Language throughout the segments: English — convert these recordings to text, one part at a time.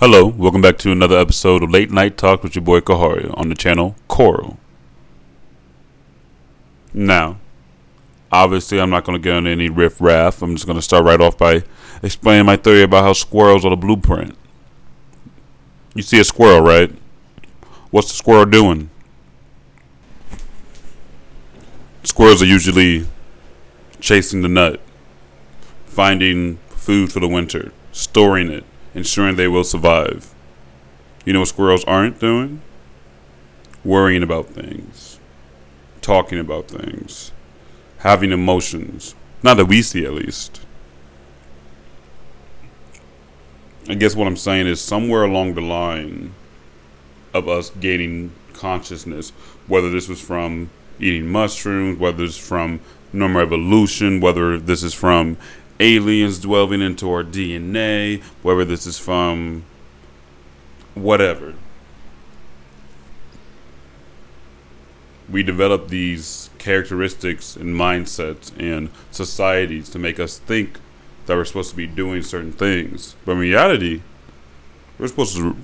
Hello, welcome back to another episode of Late Night Talk with your boy Kahari on the channel Coral. Now, obviously, I'm not going to get on any riff raff. I'm just going to start right off by explaining my theory about how squirrels are the blueprint. You see a squirrel, right? What's the squirrel doing? Squirrels are usually chasing the nut, finding food for the winter, storing it, ensuring they will survive. You know what squirrels aren't doing? Worrying about things, talking about things, having emotions. Not that we see, at least. I guess what I'm saying is somewhere along the line of us gaining consciousness, whether this was from eating mushrooms, whether it's from normal evolution, whether this is from aliens dwelling into our DNA, whether this is from whatever. We develop these characteristics and mindsets and societies to make us think that we're supposed to be doing certain things. But in reality, we're supposed to,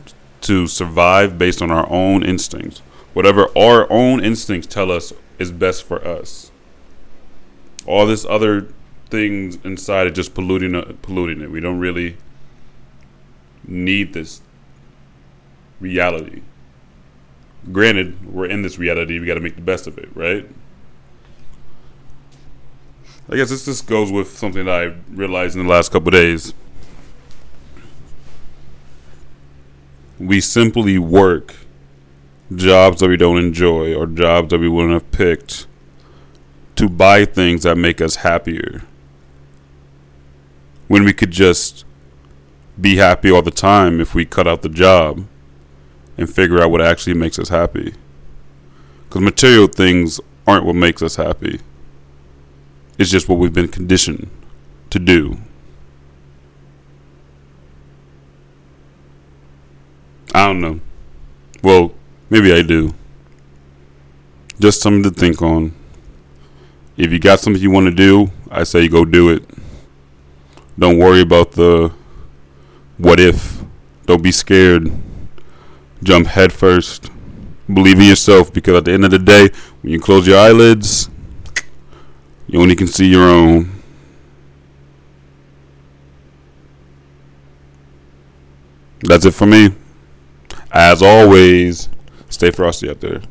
to survive based on our own instincts. Whatever our own instincts tell us is best for us. All this other things inside are just polluting uh, polluting it. We don't really need this reality. Granted, we're in this reality. We got to make the best of it, right? I guess this just goes with something that I realized in the last couple days. We simply work jobs that we don't enjoy or jobs that we wouldn't have picked to buy things that make us happier when we could just be happy all the time if we cut out the job and figure out what actually makes us happy. Because material things aren't what makes us happy, it's just what we've been conditioned to do. I don't know. Well, maybe I do. Just something to think on. If you got something you want to do, I say go do it. Don't worry about the what if. Don't be scared. Jump head first. Believe in yourself because at the end of the day, when you close your eyelids, you only can see your own. That's it for me. As always, stay frosty out there.